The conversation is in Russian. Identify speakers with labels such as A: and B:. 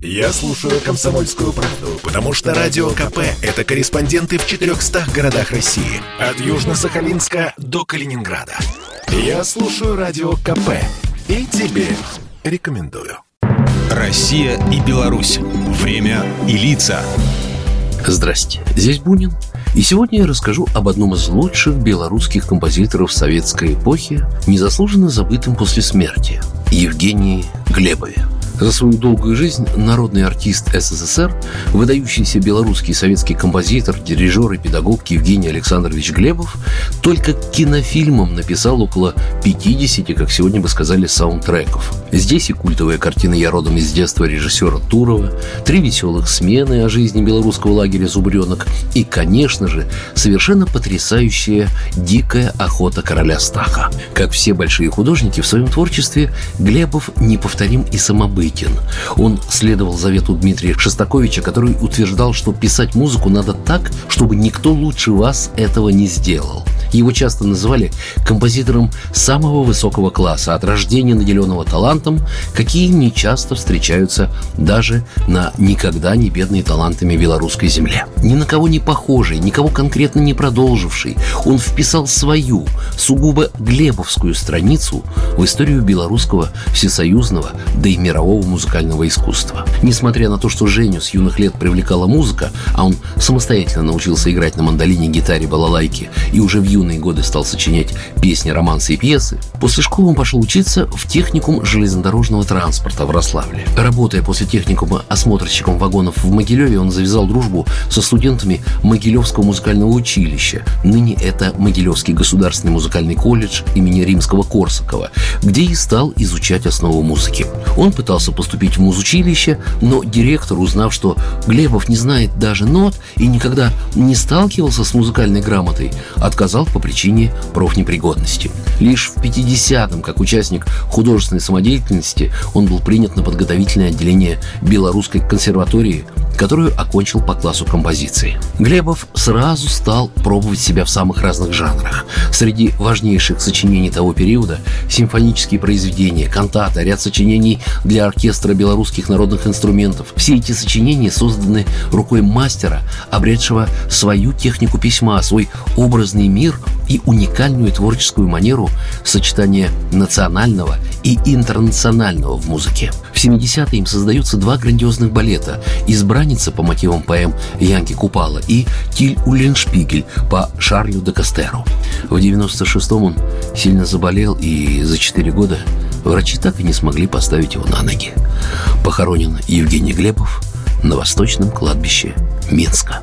A: Я слушаю «Комсомольскую правду», потому что «Радио КП» — это корреспонденты в 400 городах России. От Южно-Сахалинска до Калининграда. Я слушаю «Радио КП» и тебе рекомендую.
B: Россия и Беларусь. Время и лица.
C: Здрасте, здесь Бунин. И сегодня я расскажу об одном из лучших белорусских композиторов советской эпохи, незаслуженно забытым после смерти – Евгении Глебове. За свою долгую жизнь народный артист СССР, выдающийся белорусский советский композитор, дирижер и педагог Евгений Александрович Глебов только кинофильмом написал около 50, как сегодня бы сказали, саундтреков. Здесь и культовая картина «Я родом из детства» режиссера Турова, три веселых смены о жизни белорусского лагеря «Зубренок» и, конечно же, совершенно потрясающая «Дикая охота короля Стаха». Как все большие художники в своем творчестве, Глебов неповторим и самобытен. Он следовал завету Дмитрия Шостаковича, который утверждал, что писать музыку надо так, чтобы никто лучше вас этого не сделал. Его часто называли композитором самого высокого класса, от рождения наделенного талантом, какие не часто встречаются даже на никогда не бедной талантами белорусской земле. Ни на кого не похожий, никого конкретно не продолживший, он вписал свою, сугубо глебовскую страницу в историю белорусского всесоюзного, да и мирового музыкального искусства. Несмотря на то, что Женю с юных лет привлекала музыка, а он самостоятельно научился играть на мандолине, гитаре, балалайке и уже в юные годы стал сочинять песни, романсы и пьесы, после школы он пошел учиться в техникум железнодорожного транспорта в Рославле. Работая после техникума осмотрщиком вагонов в Могилеве, он завязал дружбу со студентами Могилевского музыкального училища. Ныне это Могилевский государственный музыкальный колледж имени Римского-Корсакова, где и стал изучать основу музыки. Он пытался поступить в музучилище, но директор, узнав, что Глебов не знает даже нот и никогда не сталкивался с музыкальной грамотой, отказал по причине профнепригодности. Лишь в 50-м, как участник художественной самодеятельности, он был принят на подготовительное отделение Белорусской консерватории которую окончил по классу композиции. Глебов сразу стал пробовать себя в самых разных жанрах. Среди важнейших сочинений того периода – симфонические произведения, кантаты, ряд сочинений для оркестра белорусских народных инструментов. Все эти сочинения созданы рукой мастера, обретшего свою технику письма, свой образный мир и уникальную творческую манеру сочетания национального и интернационального в музыке. В 70-е им создаются два грандиозных балета «Избранница» по мотивам поэм Янки Купала и «Тиль Уллиншпигель» по Шарлю де Кастеру. В 96-м он сильно заболел, и за 4 года врачи так и не смогли поставить его на ноги. Похоронен Евгений Глебов на Восточном кладбище Минска.